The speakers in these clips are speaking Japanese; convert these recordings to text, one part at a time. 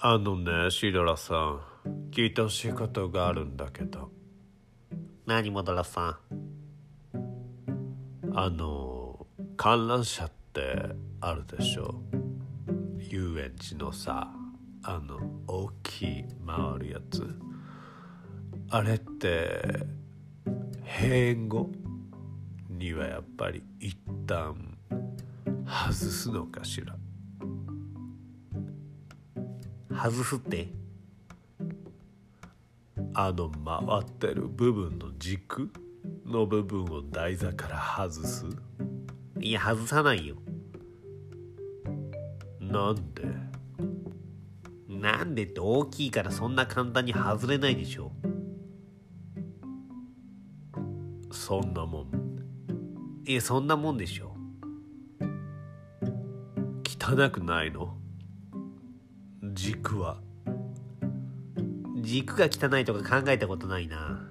あのねシドラさん聞いてほしいことがあるんだけど。何モドラさん？あの観覧車ってあるでしょ？遊園地のさあの大きい回るやつ。あれって閉園後にはやっぱり一旦外すのかしら？外すって。あの回ってる部分の軸の部分を台座から外す。いや外さないよ。なんで？なんでって大きいからそんな簡単に外れないでしょ。そんなもん。いやそんなもんでしょ。汚くないの？軸は？軸が汚いとか考えたことないな。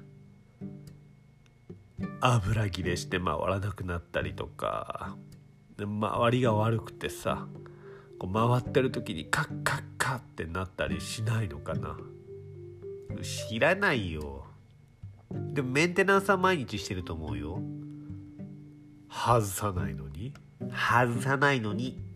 油切れして回らなくなったりとか。で周りが悪くてさこう回ってる時にカッカッカッってなったりしないのかな。知らないよ。でもメンテナンスは毎日してると思うよ。外さないのに。外さないのに